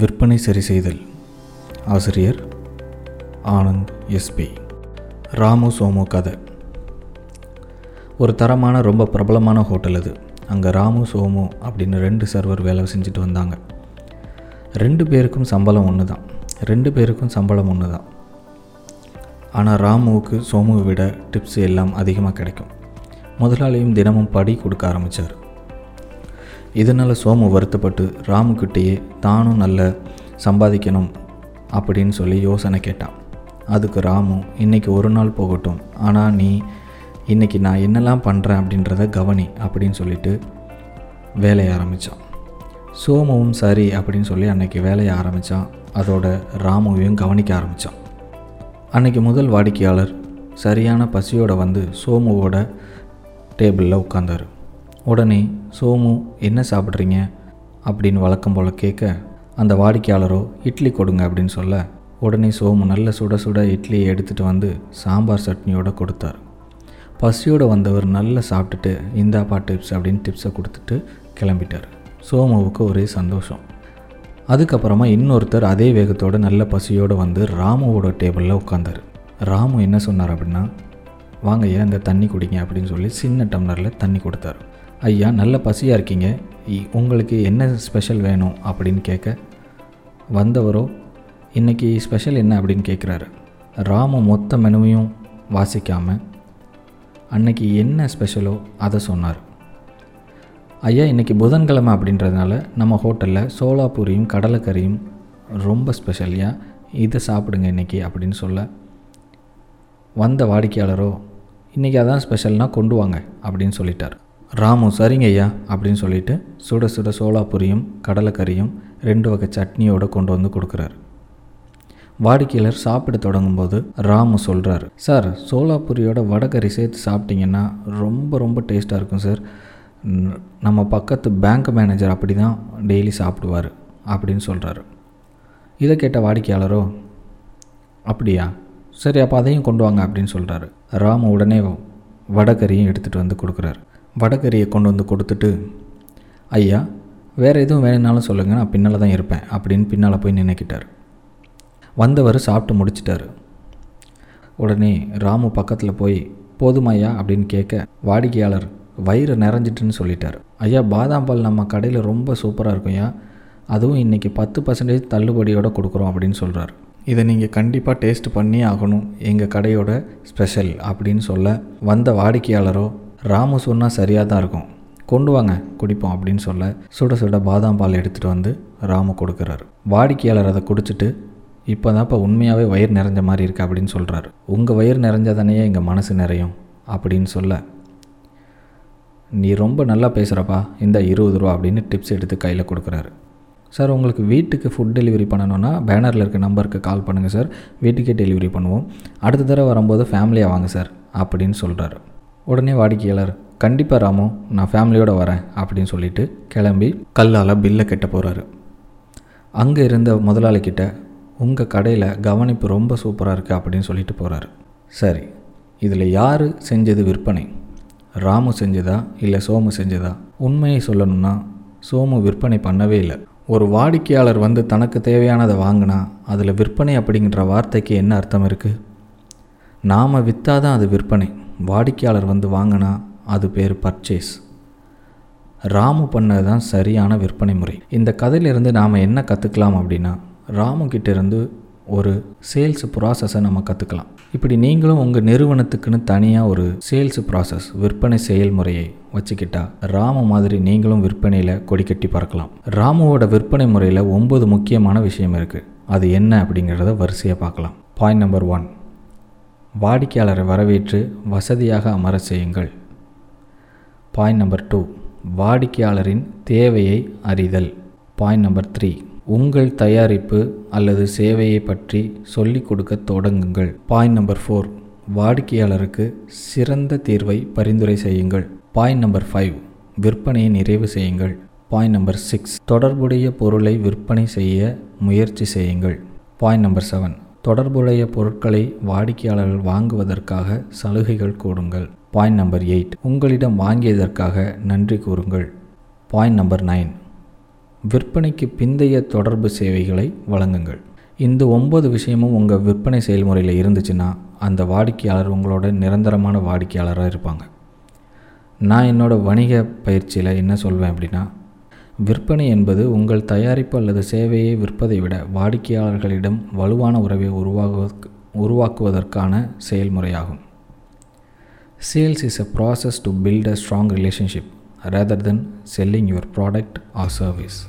விற்பனை சரி செய்தல். ஆசிரியர் ஆனந்த் எஸ்பி ராமு சோமு கதை. ஒரு தரமான ரொம்ப பிரபலமான ஹோட்டல் அது. அங்கே ராமு சோமு அப்படின்னு ரெண்டு சர்வர் வேலை செஞ்சுட்டு வந்தாங்க. ரெண்டு பேருக்கும் சம்பளம் ஒன்று தான் ரெண்டு பேருக்கும் சம்பளம் ஒன்று தான் ஆனால் ராமுவுக்கு சோமுவை விட டிப்ஸ் எல்லாம் அதிகமாக கிடைக்கும். முதலாளியும் தினமும் படி கொடுக்க ஆரம்பித்தார் இதனால் சோமு வருத்தப்பட்டு ராமுக்கிட்டேயே தானும் நல்ல சம்பாதிக்கணும் அப்படின்னு சொல்லி யோசனை கேட்டான். அதுக்கு ராமு இன்றைக்கி ஒரு நாள் போகட்டும். ஆனால் நீ இன்றைக்கி நான் என்னெல்லாம் பண்ணுறேன் அப்படின்றத கவனி அப்படின்னு சொல்லிட்டு வேலையை ஆரம்பித்தான் சோமுவும் சரி அப்படின்னு சொல்லி அன்னைக்கு வேலையை ஆரம்பித்தான் அதோட ராமுவையும் கவனிக்க ஆரம்பித்தான் அன்னைக்கு முதல் வாடிக்கையாளர் சரியான பசியோடு வந்து சோமுவோட டேபிளில் உட்காந்தார் உடனே சோமு என்ன சாப்பிட்றீங்க? அப்படின்னு வழக்கம் போல் கேட்க அந்த வாடிக்கையாளரோ இட்லி கொடுங்க அப்படின்னு சொல்ல உடனே சோமு நல்ல சுட சுட இட்லியை எடுத்துகிட்டு வந்து சாம்பார் சட்னியோடு கொடுத்தார். பசியோடு வந்தவர் நல்லா சாப்பிட்டுட்டு இந்தாப்பா டிப்ஸ் அப்படின்னு டிப்ஸை கொடுத்துட்டு கிளம்பிட்டார். சோமுவுக்கு ஒரே சந்தோஷம். அதுக்கப்புறமா இன்னொருத்தர் அதே வேகத்தோடு நல்ல பசியோடு வந்து ராமுவோட டேபிளில் உட்காந்தார் ராமு என்ன சொன்னார் அப்படின்னா வாங்க ஐயா இந்த தண்ணி குடிங்க அப்படின்னு சொல்லி சின்ன டம்ளரில் தண்ணி கொடுத்தாரு. ஐயா நல்ல பசியாக இருக்கீங்க. இ- உங்களுக்கு என்ன ஸ்பெஷல் வேணும் அப்படின்னு கேட்க வந்தவரோ இன்றைக்கி ஸ்பெஷல் என்ன? அப்படின்னு கேட்குறாரு. ராமு மொத்த மெனுவையும் வாசிக்காமல் அன்னைக்கு என்ன ஸ்பெஷலோ அதை சொன்னார். ஐயா இன்றைக்கி புதன்கிழமை அப்படின்றதுனால நம்ம ஹோட்டலில் சோலாப்பூரியும் கடலைக்கறியும் ரொம்ப ஸ்பெஷல்யா இதை சாப்பிடுங்க இன்றைக்கி அப்படின்னு சொல்ல வந்த வாடிக்கையாளரோ இன்றைக்கி அதான் ஸ்பெஷல்னால் கொண்டு வாங்க அப்படின்னு சொல்லிட்டார். ராமு சரிங்க ஐயா அப்படின்னு சொல்லிட்டு சுட சுட சோளாப்பூரியும் கடலைக்கறியும் ரெண்டு வகை சட்னியோட கொண்டு வந்து கொடுக்குறாரு. வாடிக்கையாளர் சாப்பிட தொடங்கும்போது ராமு சொல்கிறார் சார் சோலாப்பூரியோட வடகறி சேர்த்து சாப்பிட்டீங்கன்னா ரொம்ப ரொம்ப டேஸ்ட்டாக இருக்கும் சார். நம்ம பக்கத்து பேங்க் மேனேஜர் அப்படி தான் டெய்லி சாப்பிடுவார் அப்படின்னு சொல்கிறாரு இதை கேட்ட வாடிக்கையாளரோ அப்படியா? சரி அப்போ அதையும் கொண்டு வாங்க அப்படின்னு சொல்கிறாரு ராமு உடனே வடகரியும் எடுத்துகிட்டு வந்து கொடுக்குறாரு. வடகரியை கொண்டு வந்து கொடுத்துட்டு ஐயா வேறு எதுவும் வேணும்னாலும் சொல்லுங்கள் நான் பின்னால் தான் இருப்பேன் அப்படின்னு பின்னால் போய் நினைக்கிட்டார் வந்தவர் சாப்பிட்டு முடிச்சிட்டாரு. உடனே ராமு பக்கத்தில் போய் போதுமாய்யா அப்படின்னு கேட்க வாடிக்கையாளர் வயிறு நிறைஞ்சிட்டுன்னு சொல்லிட்டார். ஐயா பாதாம் பால் நம்ம கடையில் ரொம்ப சூப்பராக இருக்கும் ஐயா அதுவும் இன்றைக்கி பத்து பர்சன்டேஜ் தள்ளுபடியோடு கொடுக்குறோம் அப்படின்னு சொல்கிறார் இதை நீங்கள் கண்டிப்பாக டேஸ்ட் பண்ணி ஆகணும். எங்கள் கடையோட ஸ்பெஷல் அப்படின்னு சொல்ல வந்த வாடிக்கையாளரோ ராமு சொன்னால் சரியாக தான் இருக்கும். கொண்டு வாங்க குடிப்போம் அப்படின்னு சொல்ல சுட சுட பாதாம் பால் எடுத்துகிட்டு வந்து ராமு கொடுக்குறாரு. வாடிக்கையாளர் அதை குடிச்சிட்டு இப்போ தான் இப்போ உண்மையாகவே வயிறு நிறைஞ்ச மாதிரி இருக்குது அப்படின்னு சொல்கிறாரு உங்கள் வயிறு நிறைஞ்சதானே எங்கள் மனசு நிறையும்? அப்படின்னு சொல்ல நீ ரொம்ப நல்லா பேசுகிறப்பா இந்த இருபது ரூபா அப்படின்னு டிப்ஸ் எடுத்து கையில் கொடுக்குறாரு. சார் உங்களுக்கு வீட்டுக்கு ஃபுட் டெலிவரி பண்ணணுன்னா பேனரில் இருக்க நம்பருக்கு கால் பண்ணுங்கள் சார். வீட்டுக்கே டெலிவரி பண்ணுவோம். அடுத்த தடவை வரும்போது ஃபேமிலியாக வாங்க சார் அப்படின்னு சொல்கிறாரு உடனே வாடிக்கையாளர் கண்டிப்பாக ராமு நான் ஃபேமிலியோடு வரேன் அப்படின்னு சொல்லிட்டு கிளம்பி கல்லால் பில்லை கட்ட போகிறாரு அங்கே இருந்த முதலாளிக்கிட்ட உங்கள் கடையில் கவனிப்பு ரொம்ப சூப்பராக இருக்குது அப்படின்னு சொல்லிட்டு போகிறாரு சரி இதில் யார் செஞ்சது விற்பனை? ராமு செஞ்சதா இல்லை சோமு செஞ்சதா? உண்மையை சொல்லணும்னா சோமு விற்பனை பண்ணவே இல்லை. ஒரு வாடிக்கையாளர் வந்து தனக்கு தேவையானதை வாங்கினா அதில் விற்பனை அப்படிங்கிற வார்த்தைக்கு என்ன அர்த்தம் இருக்குது நாம் விற்றாதான் அது விற்பனை. வாடிக்கையாளர் வந்து வாங்கினா அது பேர் பர்ச்சேஸ் ராமு பண்ணது தான் சரியான விற்பனை முறை. இந்த கதையிலிருந்து நாம் என்ன கற்றுக்கலாம் அப்படின்னா ராமு கிட்டேருந்து ஒரு சேல்ஸ் ப்ராசஸை நம்ம கற்றுக்கலாம் இப்படி நீங்களும் உங்கள் நிறுவனத்துக்குன்னு தனியாக ஒரு சேல்ஸ் ப்ராசஸ் விற்பனை செயல்முறையை வச்சுக்கிட்டா ராமு மாதிரி நீங்களும் விற்பனையில் கொடி கட்டி பறக்கலாம். ராமுவோட விற்பனை முறையில் ஒம்பது முக்கியமான விஷயம் இருக்குது அது என்ன அப்படிங்கிறத வரிசையாக பார்க்கலாம். பாயிண்ட் நம்பர் ஒன் வாடிக்கையாளரை வரவேற்று வசதியாக அமர செய்யுங்கள். பாயிண்ட் நம்பர் டூ வாடிக்கையாளரின் தேவையை அறிதல். பாயிண்ட் நம்பர் த்ரீ உங்கள் தயாரிப்பு அல்லது சேவையை பற்றி சொல்லிக் கொடுக்க தொடங்குங்கள். பாயிண்ட் நம்பர் ஃபோர் வாடிக்கையாளருக்கு சிறந்த தீர்வை பரிந்துரை செய்யுங்கள். பாயிண்ட் நம்பர் ஃபைவ் விற்பனையை நிறைவு செய்யுங்கள். பாயிண்ட் நம்பர் சிக்ஸ் தொடர்புடைய பொருளை விற்பனை செய்ய முயற்சி செய்யுங்கள். பாயிண்ட் நம்பர் செவன் தொடர்புடைய பொருட்களை வாடிக்கையாளர்கள் வாங்குவதற்காக சலுகைகள் கூடுங்கள் பாயிண்ட் நம்பர் எயிட் உங்களிடம் வாங்கியதற்காக நன்றி கூறுங்கள். பாயிண்ட் நம்பர் நைன் விற்பனைக்கு பிந்தைய தொடர்பு சேவைகளை வழங்குங்கள். இந்த ஒம்பது விஷயமும் உங்கள் விற்பனை செயல்முறையில் இருந்துச்சுன்னா அந்த வாடிக்கையாளர் உங்களோட நிரந்தரமான வாடிக்கையாளராக இருப்பாங்க. நான் என்னோடய வணிக பயிற்சியில் என்ன சொல்வேன் அப்படின்னா விற்பனை என்பது உங்கள் தயாரிப்பு அல்லது சேவையை விற்பதை விட வாடிக்கையாளர்களிடம் வலுவான உறவை உருவாகுவதற்கு உருவாக்குவதற்கான செயல்முறையாகும். Sales is a process to build a strong relationship rather than selling your product or service